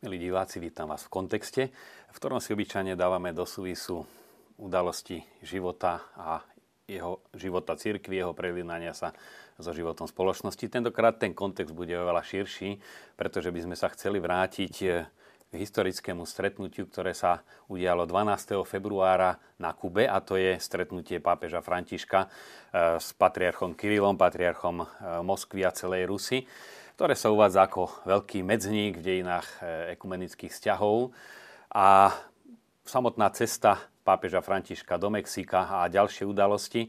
Milí diváci, vítam vás v kontexte, v ktorom si obyčajne dávame do súvisu udalosti života a jeho života církvy, jeho prelinania sa so životom spoločnosti. Tentokrát ten kontext bude oveľa širší, pretože by sme sa chceli vrátiť k historickému stretnutiu, ktoré sa udialo 12. februára na Kube a to je stretnutie pápeža Františka eh, s patriarchom Kirilom, patriarchom eh, Moskvy a celej Rusy ktoré sa uvádza ako veľký medzník v dejinách e, ekumenických vzťahov. A samotná cesta pápeža Františka do Mexika a ďalšie udalosti, e,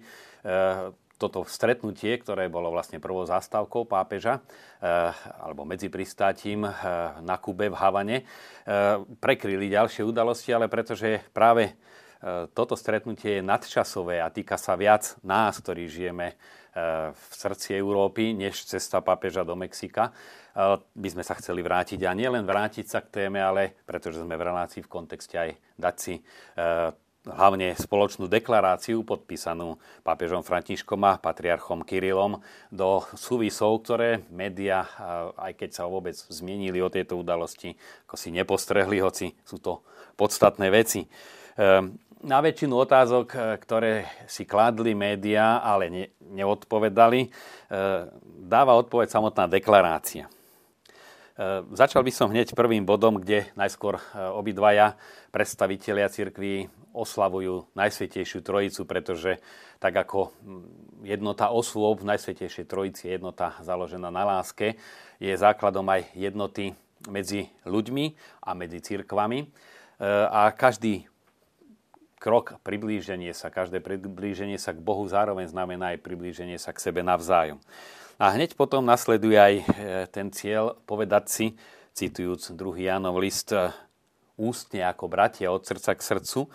toto stretnutie, ktoré bolo vlastne prvou zastávkou pápeža, e, alebo medzi pristátím na Kube v Havane, prekryli ďalšie udalosti, ale pretože práve toto stretnutie je nadčasové a týka sa viac nás, ktorí žijeme v srdci Európy, než cesta papeža do Mexika. By sme sa chceli vrátiť a nielen vrátiť sa k téme, ale pretože sme v relácii v kontexte aj dať si e, hlavne spoločnú deklaráciu podpísanú pápežom Františkom a patriarchom Kirilom do súvisov, ktoré médiá, aj keď sa vôbec zmienili o tejto udalosti, ako si nepostrehli, hoci sú to podstatné veci. Ehm, na väčšinu otázok, e, ktoré si kladli médiá, ale ne, neodpovedali, e, dáva odpoveď samotná deklarácia. E, začal by som hneď prvým bodom, kde najskôr obidvaja predstavitelia cirkví oslavujú Najsvetejšiu Trojicu, pretože tak ako jednota osôb v Najsvetejšej Trojici, jednota založená na láske, je základom aj jednoty medzi ľuďmi a medzi cirkvami. A každý krok, priblíženie sa, každé priblíženie sa k Bohu zároveň znamená aj priblíženie sa k sebe navzájom. A hneď potom nasleduje aj e, ten cieľ povedať si, citujúc druhý Jánov list, e, ústne ako bratia od srdca k srdcu.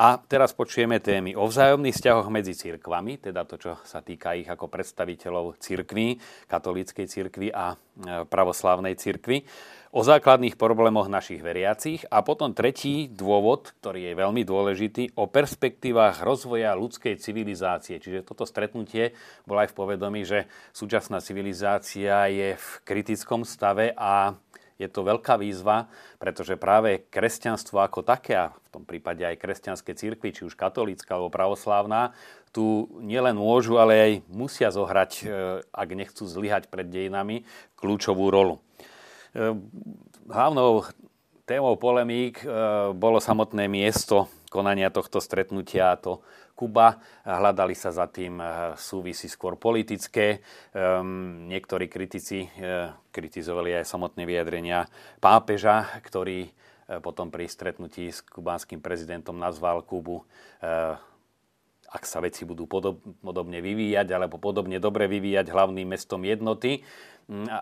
A teraz počujeme témy o vzájomných vzťahoch medzi cirkvami, teda to, čo sa týka ich ako predstaviteľov cirkví, katolíckej cirkvi a e, pravoslávnej cirkvi o základných problémoch našich veriacich a potom tretí dôvod, ktorý je veľmi dôležitý, o perspektívach rozvoja ľudskej civilizácie. Čiže toto stretnutie bolo aj v povedomí, že súčasná civilizácia je v kritickom stave a je to veľká výzva, pretože práve kresťanstvo ako také, a v tom prípade aj kresťanské církvy, či už katolícka alebo pravoslávna, tu nielen môžu, ale aj musia zohrať, e, ak nechcú zlyhať pred dejinami, kľúčovú rolu. Ehm, hlavnou témou polemík ehm, bolo samotné miesto konania tohto stretnutia, to Kuba. Hľadali sa za tým ehm, súvisí skôr politické. Niektorí kritici kritizovali aj samotné vyjadrenia pápeža, ktorý potom pri stretnutí s kubánskym prezidentom nazval Kubu ak sa veci budú podobne vyvíjať alebo podobne dobre vyvíjať hlavným mestom jednoty.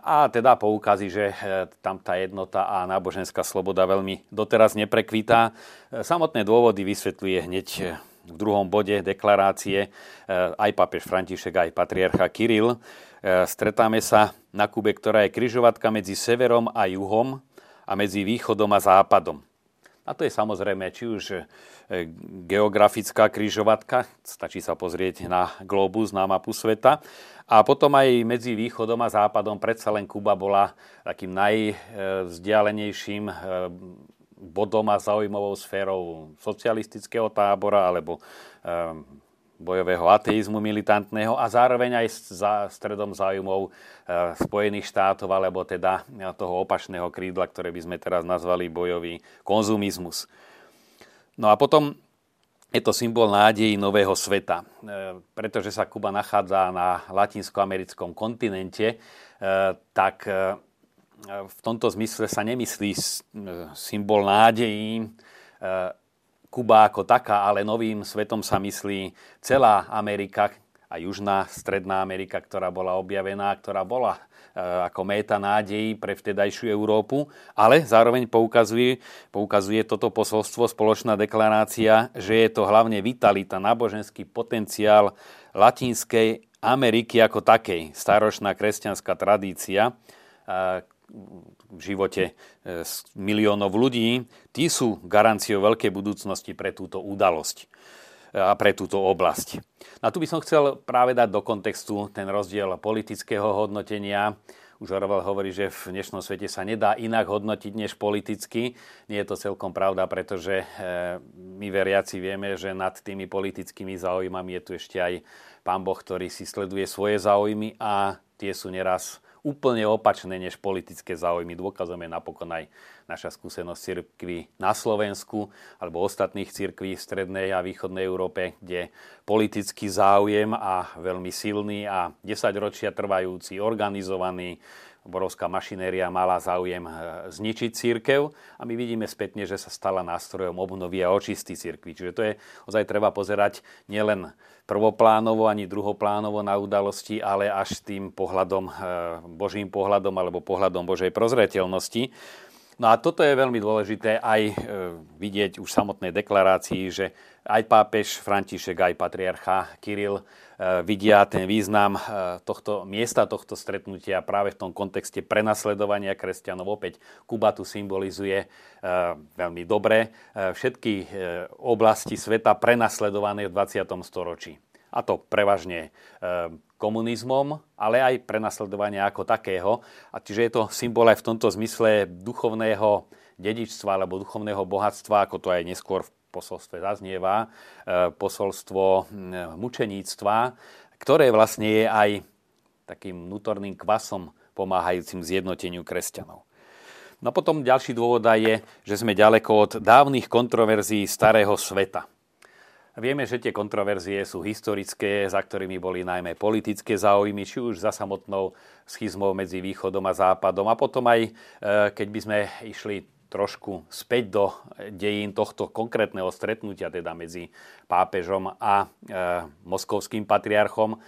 A teda poukazí, že e, tam tá jednota a náboženská sloboda veľmi doteraz neprekvitá. E, samotné dôvody vysvetľuje hneď e, v druhom bode deklarácie aj papež František, aj patriarcha Kiril. Stretáme sa na Kube, ktorá je kryžovatka medzi severom a juhom a medzi východom a západom. A to je samozrejme či už geografická kryžovatka, stačí sa pozrieť na globus, na mapu sveta, a potom aj medzi východom a západom predsa len Kuba bola takým najvzdialenejším eh, bodom a zaujímavou sférou socialistického tábora alebo eh, bojového ateizmu militantného a zároveň aj za stredom záujmov eh, Spojených štátov, alebo teda toho opačného krídla, ktoré by sme teraz nazvali bojový konzumizmus. No a potom je to symbol nádejí nového sveta, e, pretože sa Kuba nachádza na latinskoamerickom kontinente, e, tak e, v tomto zmysle sa nemyslí symbol nádejí Kuba ako taká, ale novým svetom sa myslí celá Amerika a Južná, Stredná Amerika, ktorá bola objavená, ktorá bola E, ako méta nádejí pre vtedajšiu Európu, ale zároveň poukazuje, poukazuje toto posolstvo, spoločná deklarácia, že je to hlavne vitalita, náboženský potenciál Latinskej Ameriky ako takej, staročná kresťanská tradícia v živote e, miliónov ľudí, tí sú garanciou veľkej budúcnosti pre túto udalosť a pre túto oblasť. A tu by som chcel práve dať do kontextu ten rozdiel politického hodnotenia. už Orwell hovorí, že v dnešnom svete sa nedá inak hodnotiť než politicky. Nie je to celkom pravda, pretože my veriaci vieme, že nad tými politickými záujmami je tu ešte aj Pán Boh, ktorý si sleduje svoje záujmy a tie sú neraz úplne opačné než politické záujmy. Dôkazom je napokon aj naša skúsenosť cirkvy na Slovensku alebo ostatných cirkví v strednej a východnej Európe, kde politický záujem a veľmi silný a 10 ročia trvajúci, organizovaný, borovská mašinéria mala záujem e, zničiť církev a my vidíme spätne, že sa stala nástrojom obnovy a očistí církvy. Čiže to je ozaj treba pozerať nielen prvoplánovo ani druhoplánovo na udalosti, ale až tým pohľadom, e, Božím pohľadom alebo pohľadom Božej prozreteľnosti. No a toto je veľmi dôležité aj e, vidieť už v samotnej deklarácii, že aj pápež František, aj patriarcha Kiril e, vidia ten význam tohto miesta, tohto stretnutia práve v tom kontexte prenasledovania kresťanov. Opäť Kuba tu symbolizuje veľmi dobre všetky oblasti sveta prenasledované v 20. storočí a to prevažne e, komunizmom, ale aj prenasledovania ako takého. A čiže je to symbol aj v tomto zmysle duchovného dedičstva alebo duchovného bohatstva, ako to aj neskôr v posolstve zaznieva, e, posolstvo mučeníctva, ktoré vlastne je aj takým vnútorným kvasom pomáhajúcim zjednoteniu kresťanov. No potom ďalší dôvod je, že sme ďaleko od dávnych kontroverzií starého sveta – Vieme, že tie kontroverzie sú historické, za ktorými boli najmä politické záujmy, či už za samotnou schizmou medzi východom a západom. A potom aj, e, keď by sme išli trošku späť do dejín tohto konkrétneho stretnutia, teda medzi pápežom a e, moskovským patriarchom,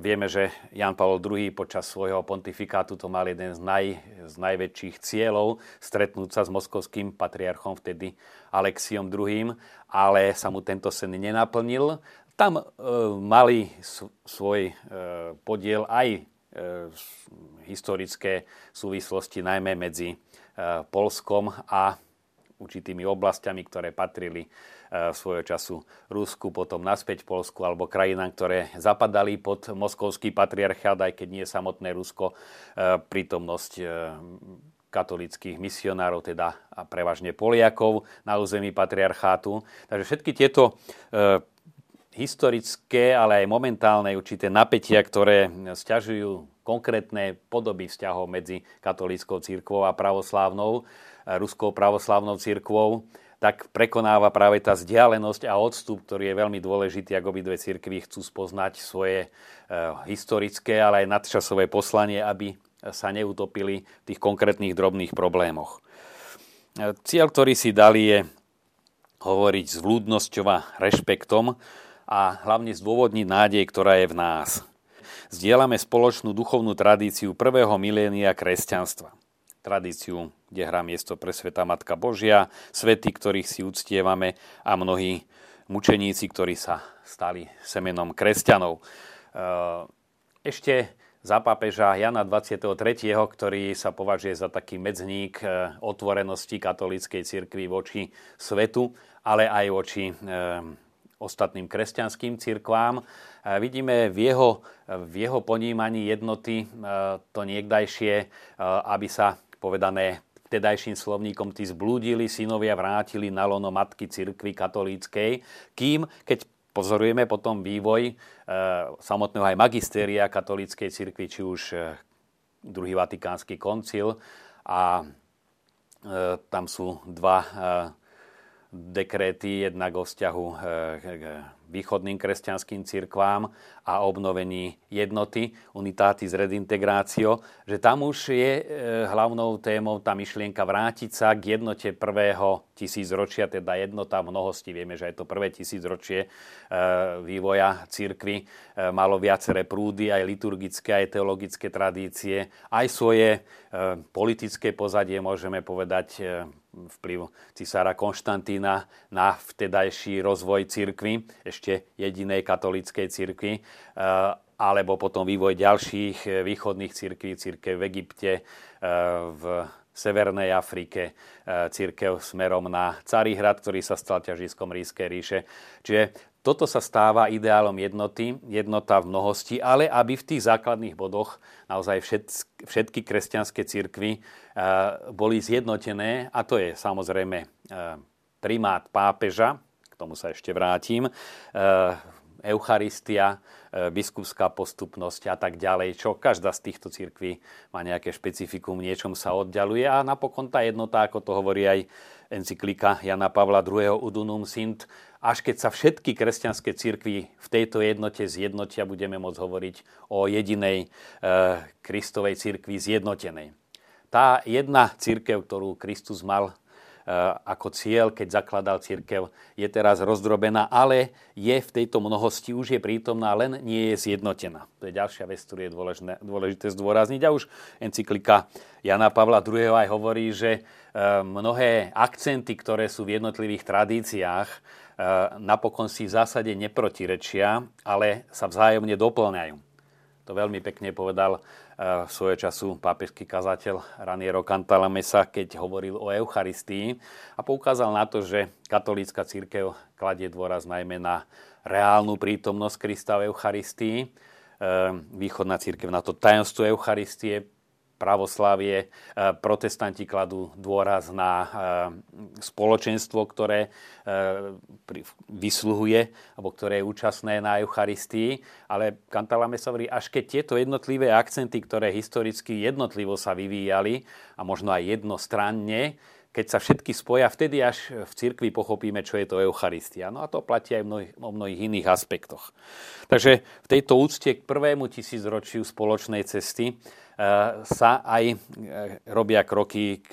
vieme, že Jan Pavel II počas svojho pontifikátu to mal jeden z, naj, z najväčších cieľov stretnúť sa s moskovským patriarchom vtedy Alexiom II, ale sa mu tento sen nenaplnil. Tam e, mali svoj e, podiel aj e, historické súvislosti, najmä medzi e, Polskom a určitými oblastiami, ktoré patrili svojho času Rusku, potom naspäť Polsku alebo krajinám, ktoré zapadali pod moskovský patriarchát, aj keď nie samotné Rusko, e, prítomnosť e, katolických misionárov, teda a prevažne Poliakov na území patriarchátu. Takže všetky tieto historické, ale aj momentálne určité napätia, ktoré stiažujú konkrétne podoby vzťahov medzi katolíckou církvou a pravoslávnou, ruskou pravoslávnou církvou, tak prekonáva práve tá vzdialenosť a odstup, ktorý je veľmi dôležitý, ak obidve cirkvy chcú spoznať svoje e, historické, ale aj nadčasové poslanie, aby sa neutopili v tých konkrétnych drobných problémoch. E, cieľ, ktorý si dali, je hovoriť s vľúdnosťou a rešpektom a hlavne zdôvodniť nádej, ktorá je v nás. Zdieľame spoločnú duchovnú tradíciu prvého milénia kresťanstva tradíciu, kde hrá miesto pre Sveta Matka Božia, svety, ktorých si uctievame a mnohí mučeníci, ktorí sa stali semenom kresťanov. E, ešte za pápeža Jana 23., ktorý sa považuje za taký medzník e, otvorenosti katolíckej cirkvi voči svetu, ale aj voči e, ostatným kresťanským cirkvám. Vidíme v jeho, v jeho ponímaní jednoty to niekdajšie, aby sa povedané vtedajším slovníkom, tí zblúdili synovia vrátili na lono matky cirkvy katolíckej, kým, keď pozorujeme potom vývoj e, samotného aj magistéria katolíckej cirkvi, či už e, druhý vatikánsky koncil a e, tam sú dva e, dekréty, jednak o vzťahu e, k východným kresťanským cirkvám a obnovení jednoty, unitátis redintegrácio, že tam už je e, hlavnou témou tá myšlienka vrátiť sa k jednote prvého tisícročia, teda jednota mnohosti. Vieme, že aj to prvé tisícročie e, vývoja cirkvy malo viaceré prúdy, aj liturgické, aj teologické tradície, aj svoje politické pozadie, môžeme povedať, vplyv cisára Konštantína na vtedajší rozvoj cirkvy, ešte jedinej katolíckej cirkvi, eh, alebo potom vývoj ďalších východných cirkví, cirkev v Egypte, eh, v Severnej Afrike, církev smerom na Carihrad, ktorý sa stal ťažiskom Rískej ríše. Čiže toto sa stáva ideálom jednoty, jednota v mnohosti, ale aby v tých základných bodoch naozaj všetky kresťanské cirkvy boli zjednotené, a to je samozrejme primát pápeža, k tomu sa ešte vrátim, Eucharistia, e, biskupská postupnosť a tak ďalej, čo každá z týchto cirkví má nejaké špecifikum, niečom sa oddialuje a napokon tá jednota, ako to hovorí aj encyklika Jana Pavla II. Udunum Sint, až keď sa všetky kresťanské cirkvy v tejto jednote zjednotia, budeme môcť hovoriť o jedinej e, Kristovej cirkvi zjednotenej. Tá jedna církev, ktorú Kristus mal ako cieľ, keď zakladal církev, je teraz rozdrobená, ale je v tejto mnohosti, už je prítomná, len nie je zjednotená. To je ďalšia vec, ktorú je dôležité, dôležité zdôrazniť. A už encyklika Jana Pavla II. aj hovorí, že eh, mnohé akcenty, ktoré sú v jednotlivých tradíciách, eh, napokon si v zásade neprotirečia, ale sa vzájomne doplňajú. To veľmi pekne povedal Eh, svojho času pápežský kazateľ Raniero Cantalamessa, keď hovoril o Eucharistii a poukázal na to, že katolícka církev kladie dôraz najmä na reálnu prítomnosť Krista v Eucharistii. Eh, východná církev na to tajomstvo Eucharistie, pravoslávie, e, protestanti kladú dôraz na e, spoločenstvo, ktoré e, vysluhuje, alebo ktoré je účastné na Eucharistii, ale Kantalame sa hovorí, až keď tieto jednotlivé akcenty, ktoré historicky jednotlivo sa vyvíjali a možno aj jednostranne, keď sa všetky spoja, vtedy až v cirkvi pochopíme, čo je to Eucharistia. No a to platí aj o mnohých iných aspektoch. Takže v tejto úcte k prvému tisícročiu spoločnej cesty E, sa aj e, robia kroky k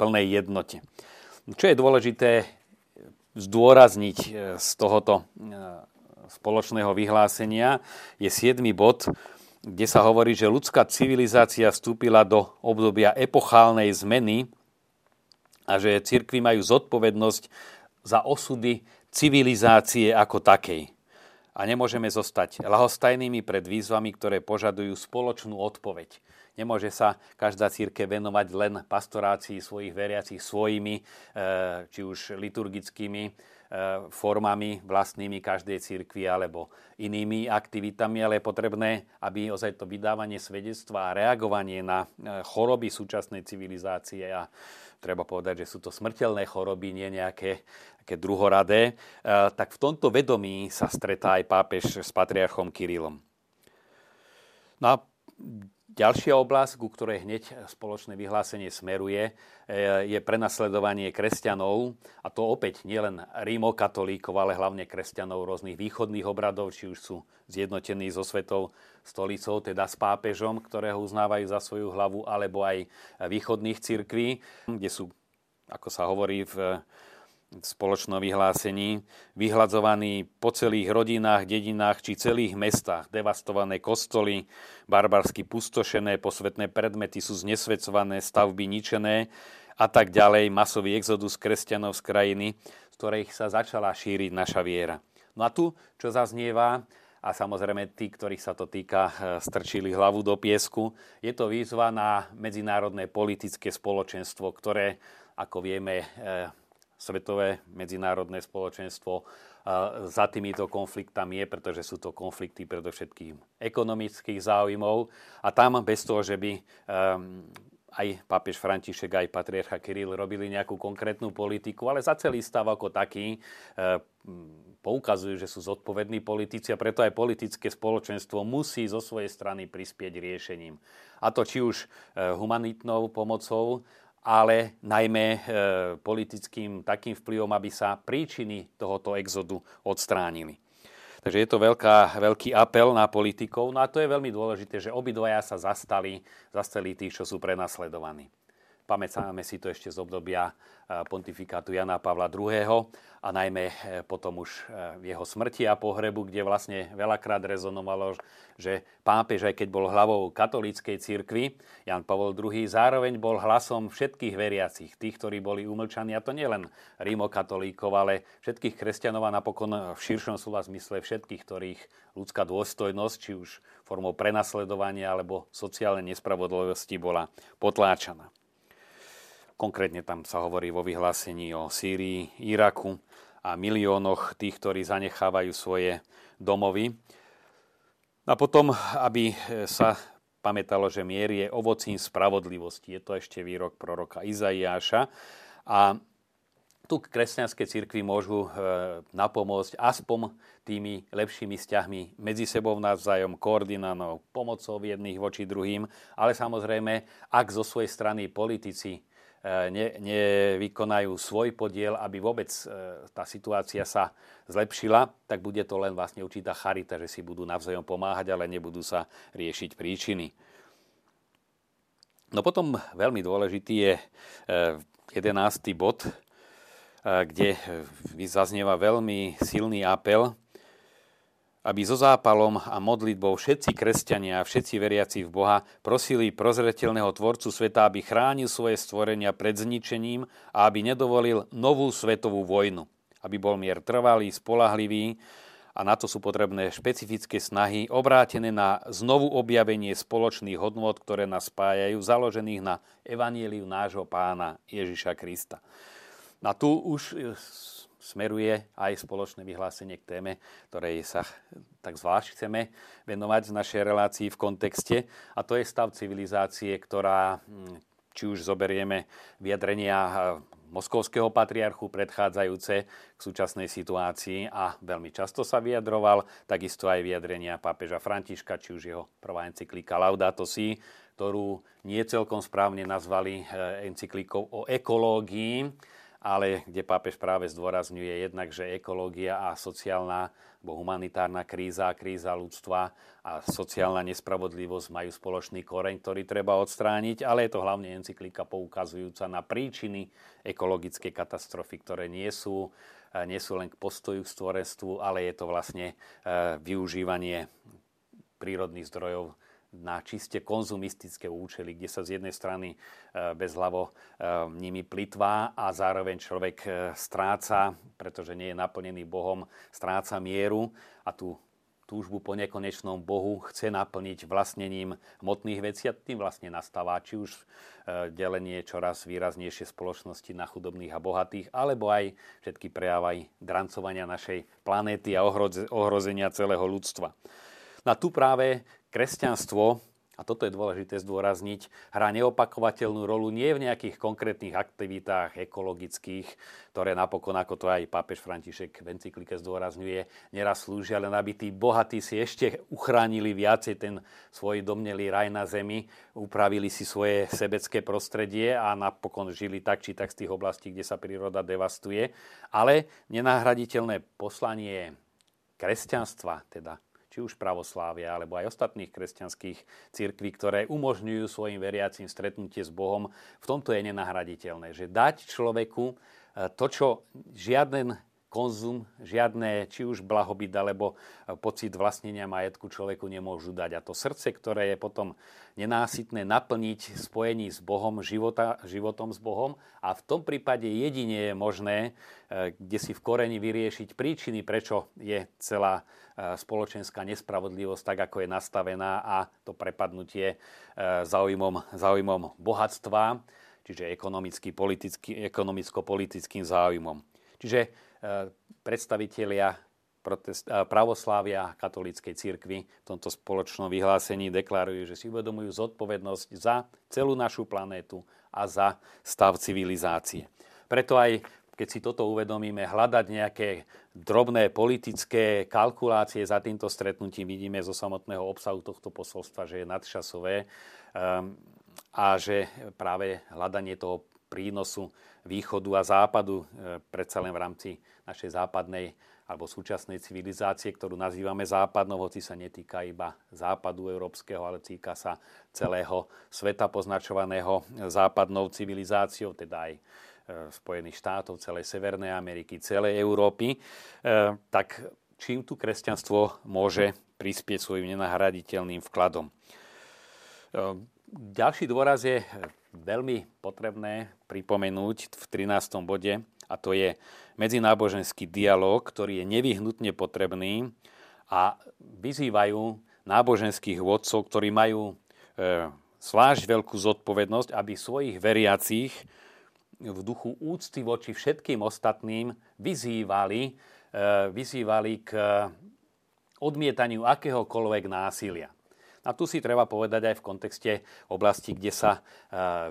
plnej jednote. Čo je dôležité zdôrazniť e, z tohoto spoločného vyhlásenia je 7. bod, kde sa hovorí, že ľudská civilizácia vstúpila do obdobia epochálnej zmeny a že cirkvy majú zodpovednosť za osudy civilizácie ako takej a nemôžeme zostať lahostajnými pred výzvami, ktoré požadujú spoločnú odpoveď. Nemôže sa každá círke venovať len pastorácii svojich veriacich svojimi, e, či už liturgickými e, formami vlastnými každej církvy alebo inými aktivitami, ale je potrebné, aby ozaj to vydávanie svedectva a reagovanie na e, choroby súčasnej civilizácie a treba povedať, že sú to smrteľné choroby, nie nejaké také druhoradé, eh, tak v tomto vedomí sa stretá aj pápež s patriarchom Kirilom. No a Ďalšia oblasť, ku ktorej hneď spoločné vyhlásenie smeruje, eh, je prenasledovanie kresťanov, a to opäť nielen rímokatolíkov, ale hlavne kresťanov rôznych východných obradov, či už sú zjednotení so svetou stolicou, teda s pápežom, ktorého uznávajú za svoju hlavu, alebo aj východných cirkví, kde sú, ako sa hovorí v v spoločnom vyhlásení, vyhľadzovaní po celých rodinách, dedinách či celých mestách, devastované kostoly, barbarsky pustošené, posvetné predmety sú znesvedcované, stavby ničené a tak ďalej, masový exodus kresťanov z krajiny, z ktorých sa začala šíriť naša viera. No a tu, čo zaznieva, a samozrejme tí, ktorých sa to týka, strčili hlavu do piesku. Je to výzva na medzinárodné politické spoločenstvo, ktoré, ako vieme, svetové medzinárodné spoločenstvo za týmito konfliktami je, pretože sú to konflikty predovšetkým ekonomických záujmov a tam bez toho, že by ehm, aj pápež František, aj patriarcha Kiril robili nejakú konkrétnu politiku, ale za celý stav ako taký ehm, poukazujú, že sú zodpovední politici a preto aj politické spoločenstvo musí zo svojej strany prispieť riešením. A to či už ehm, humanitnou pomocou, ale najmä e, politickým takým vplyvom, aby sa príčiny tohoto exodu odstránili. Takže je to veľká, veľký apel na politikov. No a to je veľmi dôležité, že obidvaja sa zastali, zastali tých, čo sú prenasledovaní. Pamätáme si to ešte z obdobia e, pontifikátu Jana Pavla II. A najmä e, potom už e, v jeho smrti a pohrebu, kde vlastne veľakrát rezonovalo, že pápež, aj keď bol hlavou katolíckej cirkvi, Jan Pavol II, zároveň bol hlasom všetkých veriacich, tých, ktorí boli umlčaní, a to nielen rímokatolíkov, ale všetkých kresťanov a napokon v širšom slova zmysle všetkých, ktorých ľudská dôstojnosť, či už formou prenasledovania alebo sociálnej nespravodlivosti bola potláčaná. Konkrétne tam sa hovorí vo vyhlásení o Sýrii, Iraku a miliónoch tých, ktorí zanechávajú svoje domovy. A potom, aby sa pamätalo, že mier je ovocím spravodlivosti. Je to ešte výrok proroka Izaiáša. A tu kresťanské cirkvy môžu e, napomôcť aspoň tými lepšími vzťahmi medzi sebou navzájom, koordinánou, pomocou jedných voči druhým, ale samozrejme, ak zo svojej strany politici ne, nevykonajú svoj podiel, aby vôbec e, tá situácia sa zlepšila, tak bude to len vlastne určitá charita, že si budú navzájom pomáhať, ale nebudú sa riešiť príčiny. No potom veľmi dôležitý je 11. bod, kde zaznieva veľmi silný apel, aby so zápalom a modlitbou všetci kresťania a všetci veriaci v Boha prosili prozretelného Tvorcu sveta, aby chránil svoje stvorenia pred zničením a aby nedovolil novú svetovú vojnu. Aby bol mier trvalý, spolahlivý a na to sú potrebné špecifické snahy obrátené na znovu objavenie spoločných hodnôt, ktoré nás spájajú, založených na evanieliu nášho pána Ježiša Krista. A tu už smeruje aj spoločné vyhlásenie k téme, ktorej sa tak zvlášť chceme venovať v našej relácii v kontexte. A to je stav civilizácie, ktorá, hm, či už zoberieme vyjadrenia e, moskovského patriarchu predchádzajúce k súčasnej situácii a veľmi často sa vyjadroval, takisto aj vyjadrenia pápeža Františka, či už jeho prvá encyklika Laudato Si, ktorú nie celkom správne nazvali e, encyklikou o ekológii, ale kde pápež práve zdôrazňuje jednak, že ekológia a sociálna alebo humanitárna kríza, kríza ľudstva a sociálna nespravodlivosť majú spoločný koreň, ktorý treba odstrániť, ale je to hlavne encyklika poukazujúca na príčiny ekologickej katastrofy, ktoré nie sú, eh, nie sú len k postoju k stvorenstvu, ale je to vlastne eh, využívanie prírodných zdrojov na čiste konzumistické účely, kde sa z jednej strany e, bezhlavo e, nimi plitvá a zároveň človek e, stráca, pretože nie je naplnený Bohom, stráca mieru a tú túžbu po nekonečnom Bohu chce naplniť vlastnením hmotných vecí a tým vlastne nastáva či už delenie čoraz výraznejšie spoločnosti na chudobných a bohatých, alebo aj všetky prejavy drancovania našej planéty a ohrozenia celého ľudstva. Na tu práve kresťanstvo, a toto je dôležité zdôrazniť, hrá neopakovateľnú rolu nie v nejakých konkrétnych aktivitách ekologických, ktoré napokon, ako to aj pápež František v encyklike zdôrazňuje, neraz slúžia, len aby tí bohatí si ešte uchránili viacej ten svoj domnelý raj na zemi, upravili si svoje sebecké prostredie a napokon žili tak či tak z tých oblastí, kde sa príroda devastuje. Ale nenahraditeľné poslanie kresťanstva, teda či už pravoslávia, alebo aj ostatných kresťanských cirkví, ktoré umožňujú svojim veriacim stretnutie s Bohom, v tomto je nenahraditeľné, že dať človeku e, to, čo žiaden konzum, žiadne či už blahobyt alebo e, pocit vlastnenia majetku človeku nemôžu dať. A to srdce, ktoré je potom nenásytné, naplniť spojení s Bohom, života, životom s Bohom. A v tom prípade jedine je možné, e, kde si v koreni vyriešiť príčiny, prečo je celá e, spoločenská nespravodlivosť tak, ako je nastavená a to prepadnutie záujmom, záujmom bohatstva, čiže ekonomicko-politickým záujmom. Čiže predstavitelia pravoslávia katolíckej cirkvi v tomto spoločnom vyhlásení deklarujú, že si uvedomujú zodpovednosť za celú našu planétu a za stav civilizácie. Preto aj keď si toto uvedomíme, hľadať nejaké drobné politické kalkulácie za týmto stretnutím, vidíme zo samotného obsahu tohto posolstva, že je nadčasové um, a že práve hľadanie toho prínosu východu a západu, e, predsa len v rámci našej západnej alebo súčasnej civilizácie, ktorú nazývame západnou, hoci sa netýka iba západu európskeho, ale týka sa celého sveta poznačovaného západnou civilizáciou, teda aj e, Spojených štátov, celej Severnej Ameriky, celej Európy, e, tak čím tu kresťanstvo môže prispieť svojim nenahraditeľným vkladom. Ďalší dôraz je veľmi potrebné pripomenúť v 13. bode, a to je medzináboženský dialog, ktorý je nevyhnutne potrebný a vyzývajú náboženských vodcov, ktorí majú e, zvlášť veľkú zodpovednosť, aby svojich veriacich v duchu úcty voči všetkým ostatným vyzývali, vyzývali k odmietaniu akéhokoľvek násilia. A tu si treba povedať aj v kontexte oblasti, kde sa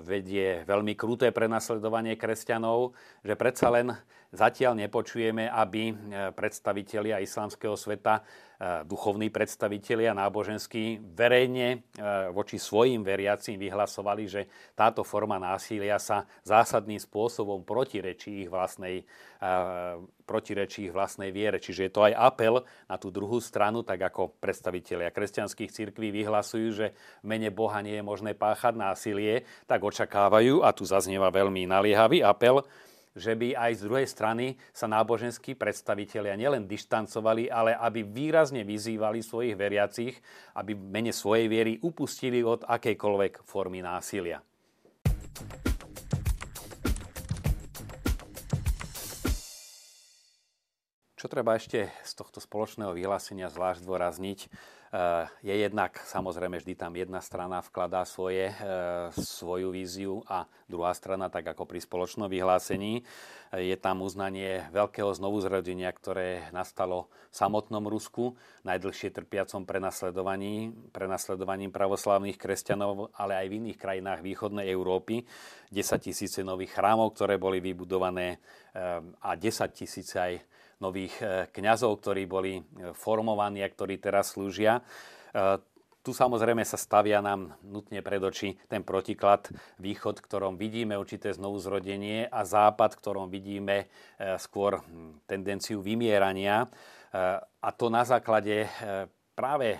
vedie veľmi kruté prenasledovanie kresťanov, že predsa len zatiaľ nepočujeme, aby predstavitelia islamského sveta E, duchovní predstavitelia náboženskí verejne e, voči svojim veriacim vyhlasovali, že táto forma násilia sa zásadným spôsobom protirečí ich vlastnej, e, protirečí ich vlastnej viere. Čiže je to aj apel na tú druhú stranu, tak ako predstavitelia kresťanských cirkví vyhlasujú, že v mene Boha nie je možné páchať násilie, tak očakávajú, a tu zaznieva veľmi naliehavý apel, že by aj z druhej strany sa náboženskí predstavitelia nielen dištancovali, ale aby výrazne vyzývali svojich veriacich, aby mene svojej viery upustili od akejkoľvek formy násilia. Čo treba ešte z tohto spoločného vyhlásenia zvlášť dôrazniť, Eh, je jednak, samozrejme, vždy tam jedna strana vkladá svoje, eh, svoju víziu a druhá strana, tak ako pri spoločnom vyhlásení, eh, je tam uznanie veľkého znovuzrodenia, ktoré nastalo v samotnom Rusku, najdlhšie trpiacom prenasledovaní, prenasledovaním pravoslávnych kresťanov, ale aj v iných krajinách východnej Európy. 10 tisíce nových chrámov, ktoré boli vybudované a 10 tisíce aj nových e, kňazov, ktorí boli e, formovaní a ktorí teraz slúžia. E, tu samozrejme sa stavia nám nutne pred oči ten protiklad východ, v ktorom vidíme určité znovuzrodenie a západ, v ktorom vidíme skôr hm, tendenciu vymierania. A to na základe práve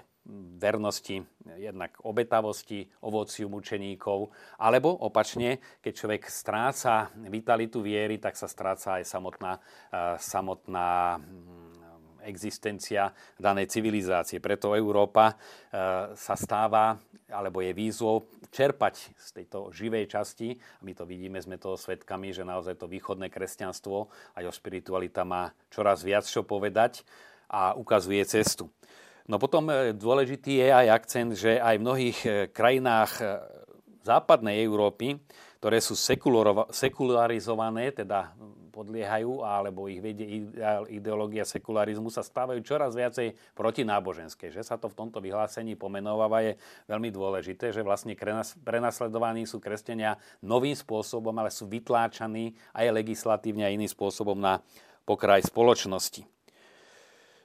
vernosti, jednak obetavosti, ovociu mučeníkov, alebo opačne, keď človek stráca vitalitu viery, tak sa stráca aj samotná, eh, samotná hm, existencia danej civilizácie. Preto Európa eh, sa stáva, alebo je výzvou čerpať z tejto živej časti. My to vidíme, sme toho svetkami, že naozaj to východné kresťanstvo aj o spiritualita má čoraz viac čo povedať a ukazuje cestu. No potom e, dôležitý je aj akcent, že aj v mnohých e, krajinách e, západnej Európy, ktoré sú sekularizované, teda podliehajú, alebo ich vedie ideológia sekularizmu, sa stávajú čoraz viacej protináboženské. Že sa to v tomto vyhlásení pomenováva je veľmi dôležité, že vlastne prenasledovaní sú kresťania novým spôsobom, ale sú vytláčaní aj legislatívne a iným spôsobom na pokraj spoločnosti.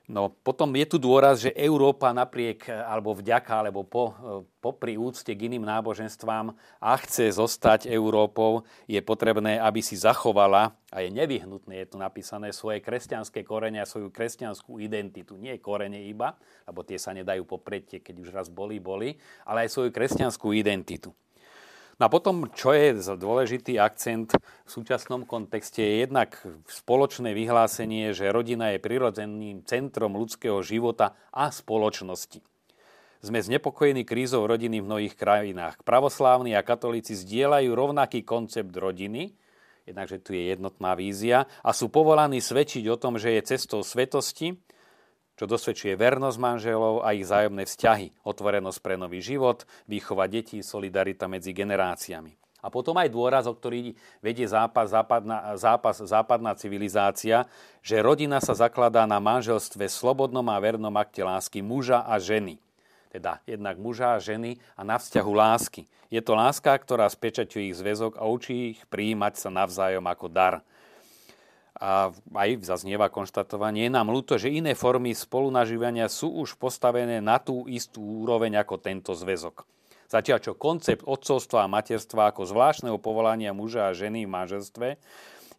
No potom je tu dôraz, že Európa napriek, alebo vďaka, alebo po, popri úcte k iným náboženstvám a chce zostať Európou, je potrebné, aby si zachovala, a je nevyhnutné, je tu napísané, svoje kresťanské korene a svoju kresťanskú identitu. Nie korene iba, lebo tie sa nedajú poprieť, keď už raz boli, boli, ale aj svoju kresťanskú identitu. No a potom, čo je dôležitý akcent v súčasnom kontexte, je jednak spoločné vyhlásenie, že rodina je prirodzeným centrom ľudského života a spoločnosti. Sme znepokojení krízou rodiny v mnohých krajinách. Pravoslávni a katolíci zdieľajú rovnaký koncept rodiny, jednakže tu je jednotná vízia a sú povolaní svedčiť o tom, že je cestou svetosti, čo dosvedčuje vernosť manželov a ich zájomné vzťahy, otvorenosť pre nový život, výchova detí, solidarita medzi generáciami. A potom aj dôraz, o ktorý vedie zápas, západná, zápas, západná civilizácia, že rodina sa zakladá na manželstve slobodnom a vernom akte lásky muža a ženy. Teda jednak muža a ženy a na vzťahu lásky. Je to láska, ktorá spečaťuje ich zväzok a učí ich prijímať sa navzájom ako dar a aj zaznieva konštatovanie, je nám ľúto, že iné formy spolunažívania sú už postavené na tú istú úroveň ako tento zväzok. Zatiaľ čo koncept odcovstva a materstva ako zvláštneho povolania muža a ženy v manželstve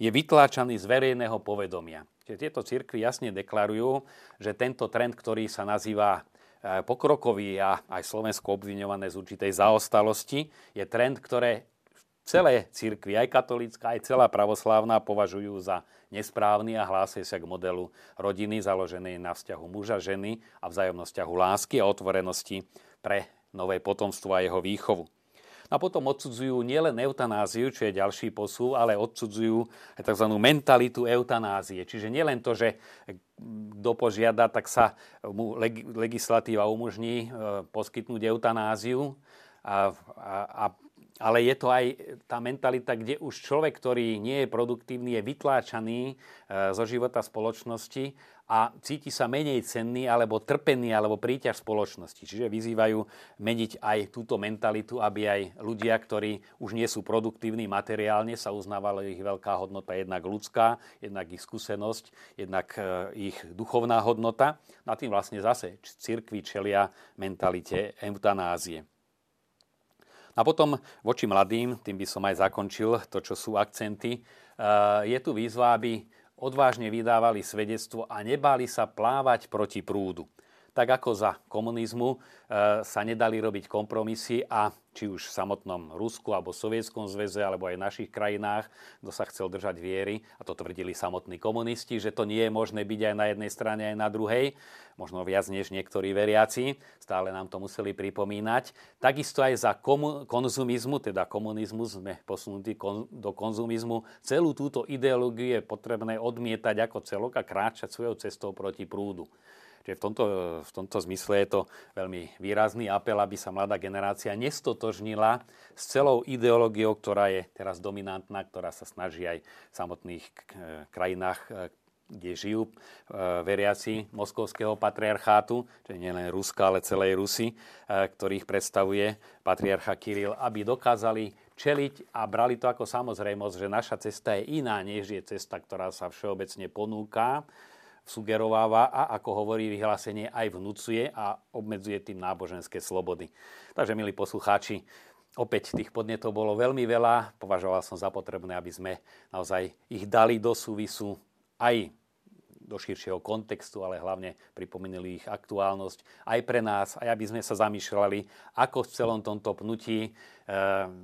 je vytláčaný z verejného povedomia. Čiže tieto cirkvy jasne deklarujú, že tento trend, ktorý sa nazýva e, pokrokový a aj Slovensko obviňované z určitej zaostalosti, je trend, ktoré celé cirkvi, aj katolícka, aj celá pravoslávna považujú za nesprávny a hlásia sa k modelu rodiny založenej na vzťahu muža, ženy a vzájomnom vzťahu lásky a otvorenosti pre nové potomstvo a jeho výchovu. A potom odsudzujú nielen eutanáziu, čo je ďalší posú, ale odsudzujú aj tzv. mentalitu eutanázie. Čiže nielen to, že kto požiada, tak sa mu legislatíva umožní e, poskytnúť eutanáziu, a, a, a ale je to aj tá mentalita, kde už človek, ktorý nie je produktívny, je vytláčaný e, zo života spoločnosti a cíti sa menej cenný alebo trpený alebo príťaž spoločnosti. Čiže vyzývajú meniť aj túto mentalitu, aby aj ľudia, ktorí už nie sú produktívni materiálne, sa uznávala ich veľká hodnota, jednak ľudská, jednak ich skúsenosť, jednak e, ich duchovná hodnota. Na tým vlastne zase cirkvi čelia mentalite eutanázie. A potom voči mladým, tým by som aj zakončil to, čo sú akcenty, e, je tu výzva, aby odvážne vydávali svedectvo a nebáli sa plávať proti prúdu. Tak ako za komunizmu e, sa nedali robiť kompromisy a či už v samotnom Rusku alebo Sovietskom zväze alebo aj v našich krajinách, kto sa chcel držať viery, a to tvrdili samotní komunisti, že to nie je možné byť aj na jednej strane, aj na druhej, možno viac než niektorí veriaci, stále nám to museli pripomínať. Takisto aj za komu- konzumizmu, teda komunizmus, sme posunutí kon- do konzumizmu, celú túto ideológiu je potrebné odmietať ako celok a kráčať svojou cestou proti prúdu. Čiže v tomto, v tomto zmysle je to veľmi výrazný apel, aby sa mladá generácia nestotožnila s celou ideológiou, ktorá je teraz dominantná, ktorá sa snaží aj v samotných krajinách, e, kde žijú e, veriaci moskovského patriarchátu, čiže nielen Ruska, ale celej Rusy, e, ktorých predstavuje patriarcha Kiril, aby dokázali čeliť a brali to ako samozrejmosť, že naša cesta je iná, než je cesta, ktorá sa všeobecne ponúka sugerováva a, ako hovorí vyhlásenie, aj vnúcuje a obmedzuje tým náboženské slobody. Takže, milí poslucháči, opäť tých podnetov bolo veľmi veľa. Považoval som za potrebné, aby sme naozaj ich dali do súvisu aj do širšieho kontextu, ale hlavne pripomenuli ich aktuálnosť aj pre nás, aj aby sme sa zamýšľali, ako v celom tomto pnutí e,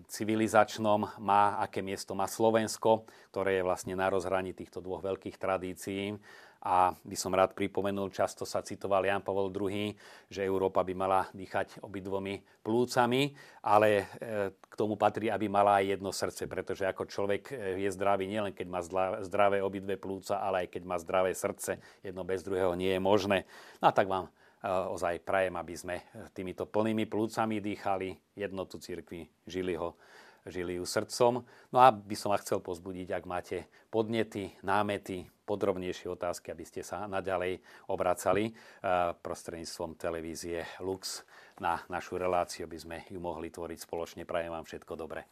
civilizačnom má, aké miesto má Slovensko, ktoré je vlastne na rozhraní týchto dvoch veľkých tradícií a by som rád pripomenul, často sa citoval Jan Pavel II, že Európa by mala dýchať obidvomi plúcami, ale e, k tomu patrí, aby mala aj jedno srdce, pretože ako človek e, je zdravý nielen keď má zdravé obidve plúca, ale aj keď má zdravé srdce. Jedno bez druhého nie je možné. No a tak vám e, ozaj prajem, aby sme týmito plnými plúcami dýchali jednotu cirkvi, žili ho žili ju srdcom. No a by som vás chcel pozbudiť, ak máte podnety, námety, podrobnejšie otázky, aby ste sa naďalej obracali eh, prostredníctvom televízie Lux na našu reláciu, aby sme ju mohli tvoriť spoločne. Prajem vám všetko dobré.